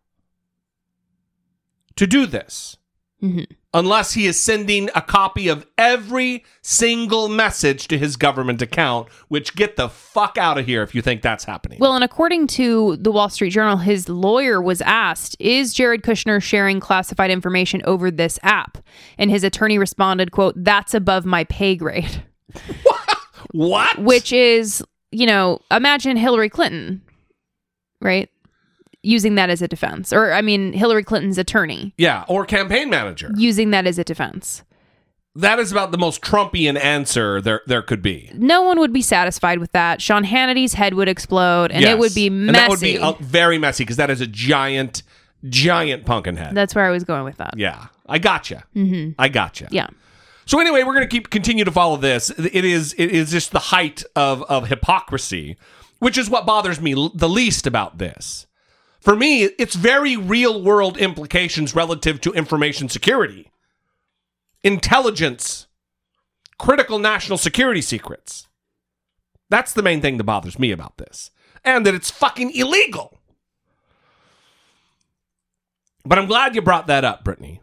to do this. Mm-hmm. Unless he is sending a copy of every single message to his government account, which get the fuck out of here if you think that's happening. Well, and according to the Wall Street Journal, his lawyer was asked, "Is Jared Kushner sharing classified information over this app?" And his attorney responded, "quote That's above my pay grade." what? Which is, you know, imagine Hillary Clinton, right? Using that as a defense. Or I mean, Hillary Clinton's attorney Yeah, or campaign manager. using that as a defense. That is about the most Trumpian answer there there could be. No one would be satisfied with that. Sean Hannity's head would explode and it would be messy. And that would be uh, very messy because that is a giant, giant pumpkin head. That's where I was going with that. yeah, I gotcha. Mm-hmm. I gotcha. Yeah. So anyway, we're going to keep continue to follow this. It is it is just the height of of hypocrisy, which is what bothers me l- the least about this. For me, it's very real world implications relative to information security, intelligence, critical national security secrets. That's the main thing that bothers me about this, and that it's fucking illegal. But I'm glad you brought that up, Brittany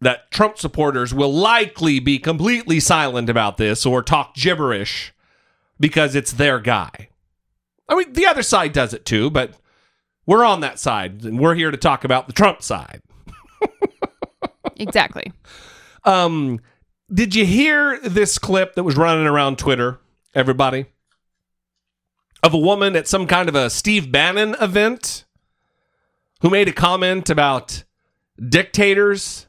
that Trump supporters will likely be completely silent about this or talk gibberish because it's their guy. I mean, the other side does it too, but we're on that side and we're here to talk about the Trump side. Exactly. Um, did you hear this clip that was running around Twitter, everybody? Of a woman at some kind of a Steve Bannon event who made a comment about dictators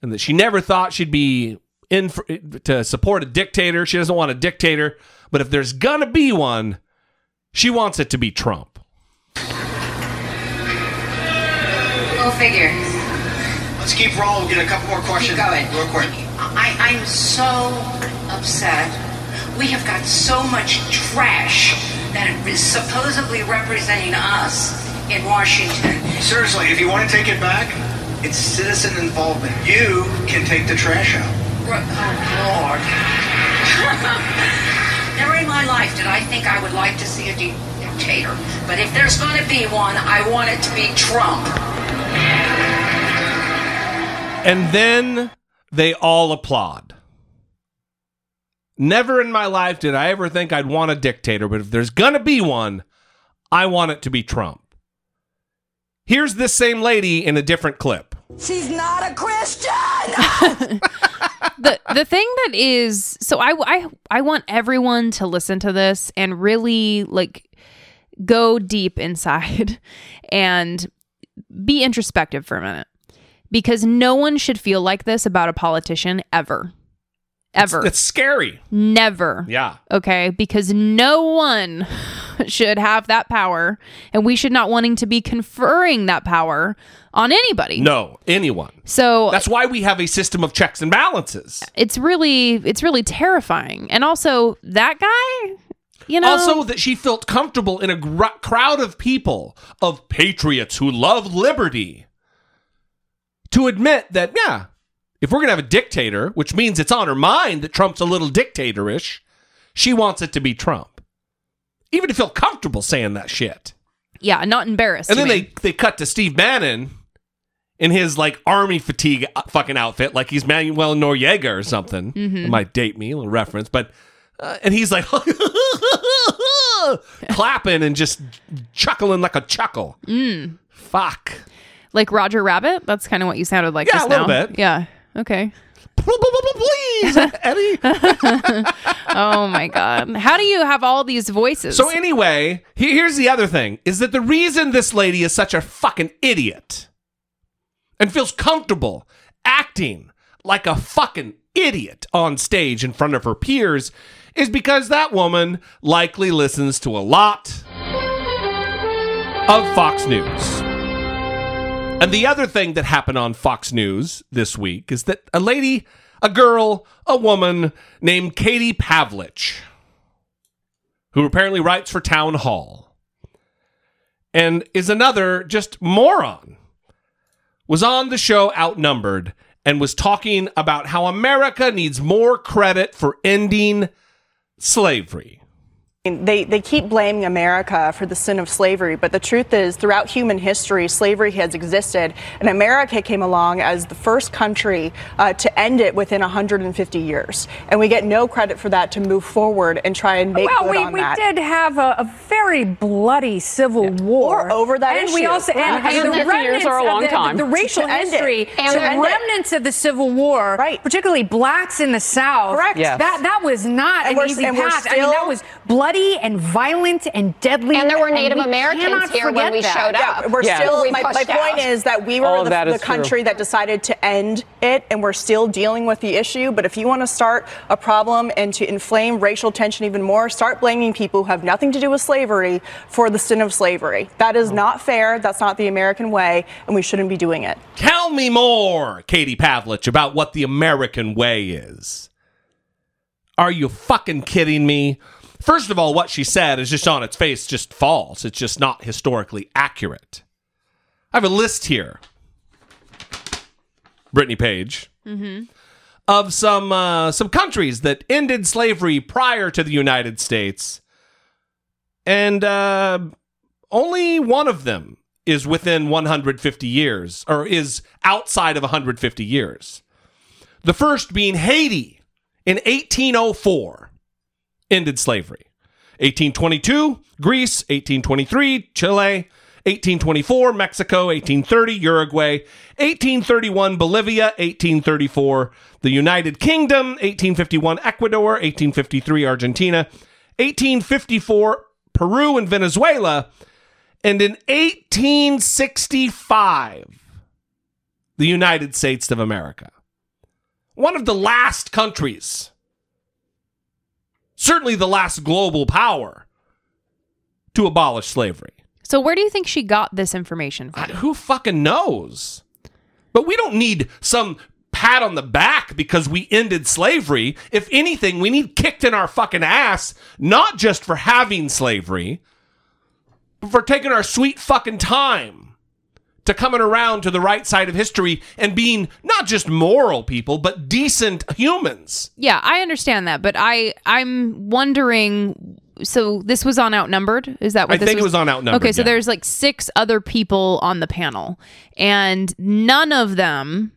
and that she never thought she'd be in for, to support a dictator. She doesn't want a dictator, but if there's gonna be one, she wants it to be Trump. Go figure. Let's keep rolling. We'll get a couple more questions. Keep going. Real quick. I, I'm so upset. We have got so much trash that is supposedly representing us in Washington. Seriously, if you want to take it back, it's citizen involvement. You can take the trash out. Oh, Lord. Never in my life did I think I would like to see a di- dictator. But if there's going to be one, I want it to be Trump. And then they all applaud. Never in my life did I ever think I'd want a dictator, but if there's gonna be one, I want it to be Trump. Here's this same lady in a different clip. She's not a Christian. the the thing that is so I, I I want everyone to listen to this and really like go deep inside and be introspective for a minute because no one should feel like this about a politician ever ever It's scary. never Yeah. okay because no one should have that power and we should not wanting to be conferring that power on anybody No, anyone. so That's why we have a system of checks and balances. it's really it's really terrifying and also that guy you know Also, that she felt comfortable in a gr- crowd of people, of patriots who love liberty, to admit that, yeah, if we're going to have a dictator, which means it's on her mind that Trump's a little dictatorish, she wants it to be Trump. Even to feel comfortable saying that shit. yeah not embarrassed And then mean. they, they cut to Steve Bannon in his like army fatigue uh, fucking outfit, like he's Manuel Noriega or something. Mhm. It might date me, a little reference, but uh, and he's like clapping and just chuckling like a chuckle. Mm. Fuck. like roger rabbit that's kind of what you sounded like Yeah, just a little now. bit. yeah okay Please, Eddie? oh my god. How do you have all these voices? So anyway, he- here's the other thing: is that the reason this lady is such a fucking idiot and feels comfortable acting like a fucking idiot on stage in front of her peers is because that woman likely listens to a lot of Fox News. And the other thing that happened on Fox News this week is that a lady, a girl, a woman named Katie Pavlich, who apparently writes for Town Hall and is another just moron, was on the show Outnumbered and was talking about how America needs more credit for ending slavery. They, they keep blaming America for the sin of slavery, but the truth is, throughout human history, slavery has existed, and America came along as the first country uh, to end it within 150 years. And we get no credit for that to move forward and try and make well, good we, on we that. did have a, a very bloody civil war Or over that and we issue. also and, Right. and the remnants are a of long the, time. The, racial To end history, And the to end it. remnants of the Civil War, right. particularly blacks in the South. Correct. Yes. That that was not And an easy and we're path. I mean, that was bloody and violent and deadly. And there were Native we Americans cannot here when we that. showed up. Yeah, we're Yeah. still. We My, my point out. is that we were All the, that the is true. country that decided to end it, and we're still dealing with the issue. But if you want to start a problem and to inflame racial tension even more, start blaming people who have nothing to do with slavery for the sin of slavery. That is oh. not fair. That's not the American way, and we shouldn't be doing it. Tell me more, Katie Pavlich, about what the American way is. Are you fucking kidding me? First of all, what she said is just on its face just false. It's just not historically accurate. I have a list here. Brittany Page Mm-hmm. of some uh, some countries that ended slavery prior to the United States, and uh, only one of them is within 150 years, or is outside of 150 years. The first being Haiti in 1804 ended slavery. 1822, Greece, 1823, Chile, 1824, Mexico, 1830, Uruguay, 1831, Bolivia, 1834, the United Kingdom, 1851, Ecuador, 1853, Argentina, 1854, Peru and Venezuela, and in 1865, the United States of America. One of the last countries, certainly the last global power, to abolish slavery. So where do you think she got this information from? Who fucking knows? But we don't need some pat on the back because we ended slavery. If anything, we need kicked in our fucking ass, not just for having slavery, but for taking our sweet fucking time to coming around to the right side of history and being not just moral people, but decent humans. Yeah, I understand that, but I I'm wondering. So this was on Outnumbered. Is that what I this think it was on Outnumbered, Okay, so yeah. there's like six other people on the panel, and none of them,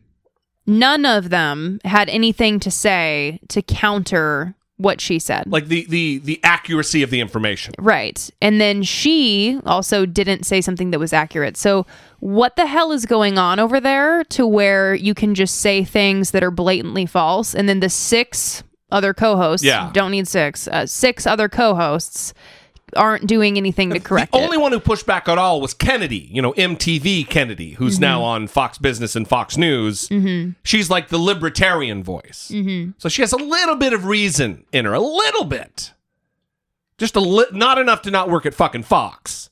none of them had anything to say to counter what she said. Like the the the accuracy of the information. Right. And then she also didn't say something that was accurate. So, what the hell is going on over there to where you can just say things that are blatantly false? And then the six other co hosts, Yeah. don't need six, uh, six other co hosts aren't doing anything to correct it. the it. only one who pushed back at all was Kennedy, you know, MTV Kennedy, who's Mhm. now on Fox Business and Fox News. Mhm. She's like the libertarian voice. Mhm. So she has a little bit of reason in her, a little bit. Just a li- not enough to not work at fucking Fox,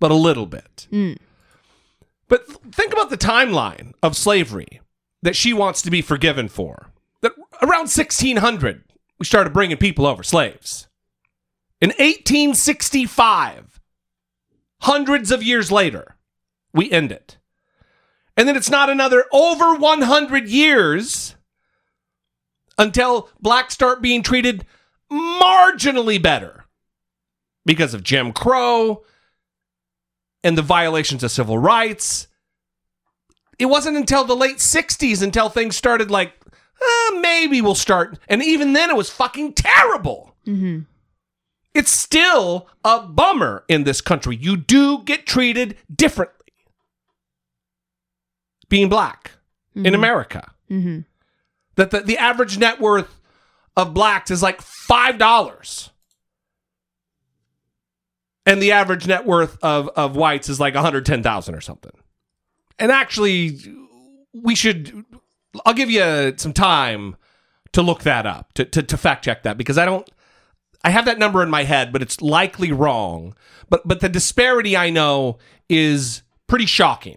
but a little bit. Mm. But th- think about the timeline of slavery that she wants to be forgiven for. That around 1600, we started bringing people over, slaves. In 1865, hundreds of years later, we end it. And then it's not another over 100 years until blacks start being treated marginally better because of Jim Crow and the violations of civil rights. It wasn't until the late 60s until things started like, "Uh, maybe we'll start. And even then, it was fucking terrible. Mm-hmm. It's still a bummer in this country. You do get treated differently being black in Mhm. America. Mm-hmm. That the, the average net worth of blacks is like $5. And the average net worth of, of whites is like 110,000 or something. And actually, we should, I'll give you some time to look that up, to, to, to fact check that, because I don't, I have that number in my head, but it's likely wrong. But but the disparity I know is pretty shocking.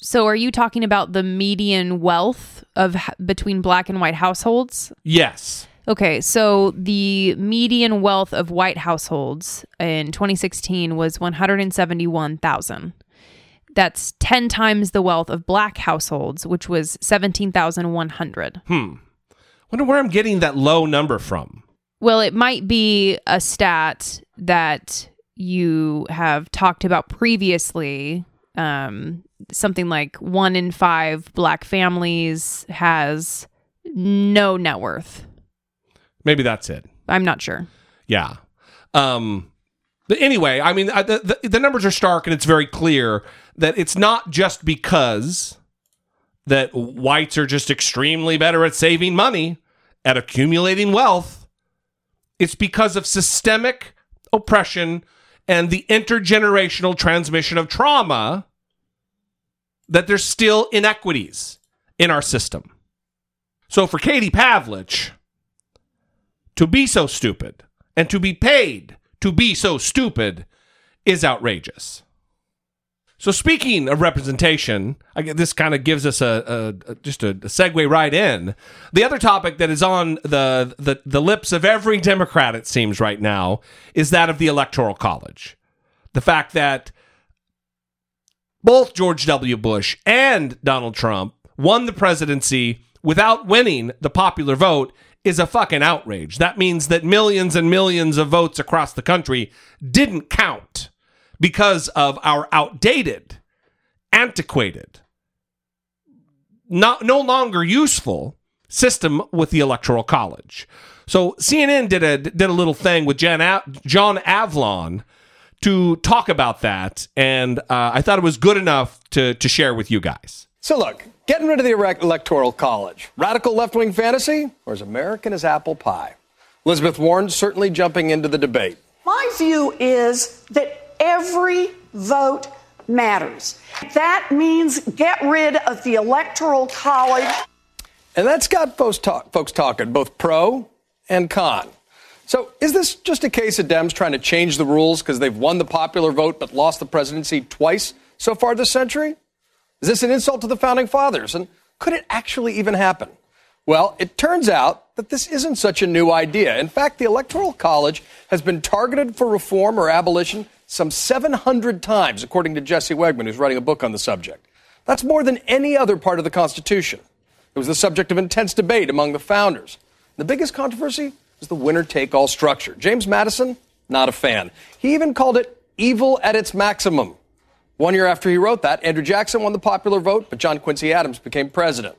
So, are you talking about the median wealth of between black and white households? Yes. Okay, so the median wealth of white households in 2016 was 171,000. That's 10 times the wealth of black households, which was 17,100. Hmm. Wonder where I'm getting that low number from. Well, it might be a stat that you have talked about previously. Um, something like one in five black families has no net worth. Maybe that's it. I'm not sure. Yeah. Um, but anyway, I mean, the, the, the numbers are stark and it's very clear that it's not just because that whites are just extremely better at saving money, at accumulating wealth it's because of systemic oppression and the intergenerational transmission of trauma that there's still inequities in our system. So for Katie Pavlich to be so stupid and to be paid to be so stupid is outrageous. So speaking of representation, I this kind of gives us a, a, a just a, a, segue right in. The other topic that is on the, the the lips of every Democrat, it seems right now, is that of the Electoral College. The fact that both George W. Bush and Donald Trump won the presidency without winning the popular vote is a fucking outrage. That means that millions and millions of votes across the country didn't count because of our outdated, antiquated, not no longer useful system with the electoral college. So CNN did a did a little thing with Jan John Avlon to talk about that, and uh, I thought it was good enough to to share with you guys. So look, getting rid of the electoral college, radical left wing fantasy, or as American as apple pie? Elizabeth Warren certainly jumping into the debate. My view is that every vote matters. That means get rid of the Electoral College. And that's got folks, talk, folks talking, both pro and con. So is this just a case of Dems trying to change the rules because they've won the popular vote but lost the presidency twice so far this century? Is this an insult to the founding fathers? And could it actually even happen? Well, it turns out that this isn't such a new idea. In fact, the Electoral College has been targeted for reform or abolition some 700 times, according to Jesse Wegman, who's writing a book on the subject. That's more than any other part of the Constitution. It was the subject of intense debate among the founders. The biggest controversy was the winner take all structure. James Madison, not a fan. He even called it evil at its maximum. One year after he wrote that, Andrew Jackson won the popular vote, but John Quincy Adams became president.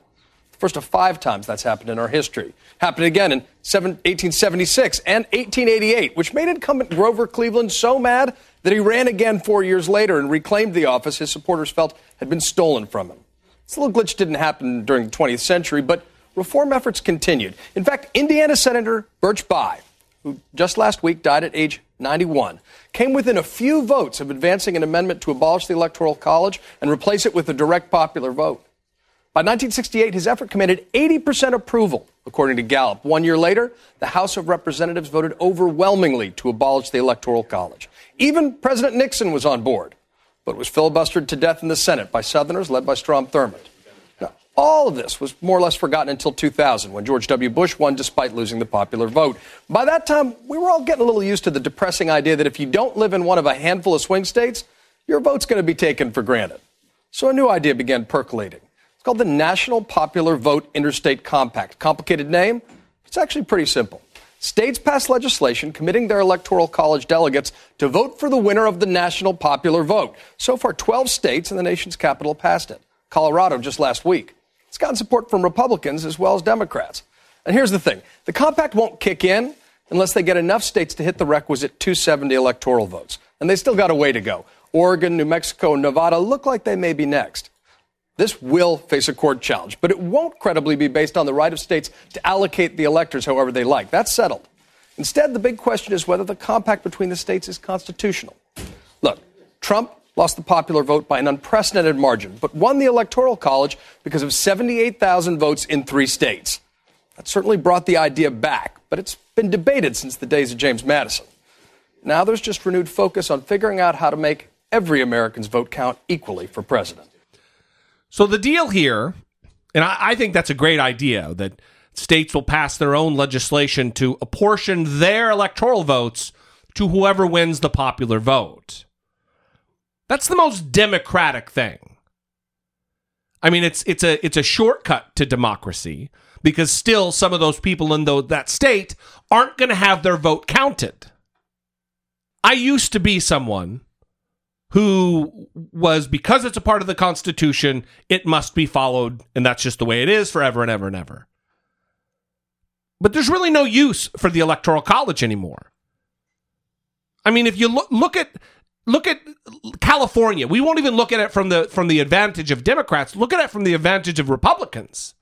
First of five times that's happened in our history. Happened again in 1876 and 1888, which made incumbent Grover Cleveland so mad that he ran again four years later and reclaimed the office his supporters felt had been stolen from him. This little glitch didn't happen during the 20th century, but reform efforts continued. In fact, Indiana Senator Birch Bayh, who just last week died at age 91, came within a few votes of advancing an amendment to abolish the Electoral College and replace it with a direct popular vote. By 1968, his effort commanded 80% approval, according to Gallup. One year later, the House of Representatives voted overwhelmingly to abolish the Electoral College. Even President Nixon was on board, but was filibustered to death in the Senate by Southerners led by Strom Thurmond. Now, all of this was more or less forgotten until 2000, when George W. Bush won despite losing the popular vote. By that time, we were all getting a little used to the depressing idea that if you don't live in one of a handful of swing states, your vote's going to be taken for granted. So a new idea began percolating. It's called the National Popular Vote Interstate Compact. Complicated name? It's actually pretty simple. States pass legislation committing their electoral college delegates to vote for the winner of the national popular vote. So far, 12 states and the nation's capital passed it. Colorado just last week. It's gotten support from Republicans as well as Democrats. And here's the thing the compact won't kick in unless they get enough states to hit the requisite 270 electoral votes. And they still got a way to go. Oregon, New Mexico, and Nevada look like they may be next. This will face a court challenge, but it won't credibly be based on the right of states to allocate the electors however they like. That's settled. Instead, the big question is whether the compact between the states is constitutional. Look, Trump lost the popular vote by an unprecedented margin, but won the Electoral College because of 78,000 votes in three states. That certainly brought the idea back, but it's been debated since the days of James Madison. Now there's just renewed focus on figuring out how to make every American's vote count equally for president. So the deal here, and I, I think that's a great idea that states will pass their own legislation to apportion their electoral votes to whoever wins the popular vote. That's the most democratic thing. I mean, it's it's a it's a shortcut to democracy because still some of those people in the, that state aren't going to have their vote counted. I used to be someone who was because it's a part of the Constitution, it must be followed, and that's just the way it is forever and ever and ever. But there's really no use for the Electoral College anymore. I mean, if you look look at look at California, we won't even look at it from the from the advantage of Democrats. Look at it from the advantage of Republicans.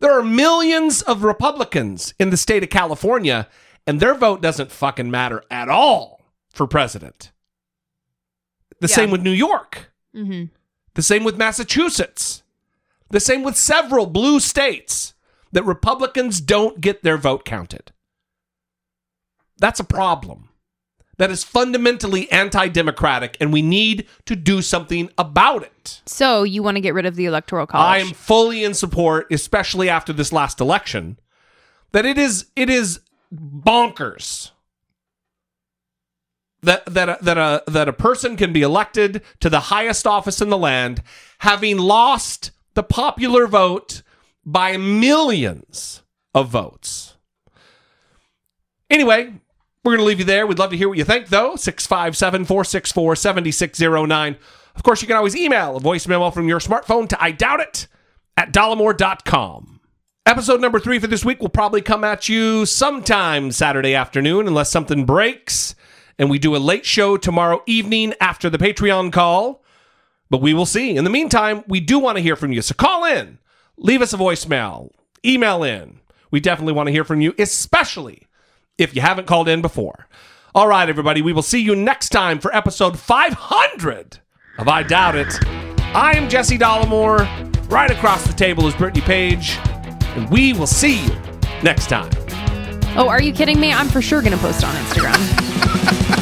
There are millions of Republicans in the state of California, and their vote doesn't fucking matter at all for president. The Yeah. same with New York. Mm-hmm. The same with Massachusetts. The same with several blue states that Republicans don't get their vote counted. That's a problem. That is fundamentally anti democratic, and we need to do something about it. So you want to get rid of the electoral college? I am fully in support, especially after this last election, that it is it is bonkers that that a, that a that a person can be elected to the highest office in the land, having lost the popular vote by millions of votes. Anyway, we're going to leave you there. We'd love to hear what you think, though. 657 464 7609. Of course, you can always email a voice memo from your smartphone to I doubt it at dollemore.com. Episode number three for this week will probably come at you sometime Saturday afternoon, unless something breaks. And we do a late show tomorrow evening after the Patreon call. But we will see. In the meantime, we do want to hear from you. So call in, leave us a voicemail, email in. We definitely want to hear from you, especially if you haven't called in before. All right, everybody, we will see you next time for episode 500 of I Doubt It. I am Jesse Dollemore. Right across the table is Brittany Page. And we will see you next time. Oh, are you kidding me? I'm for sure going to post on Instagram.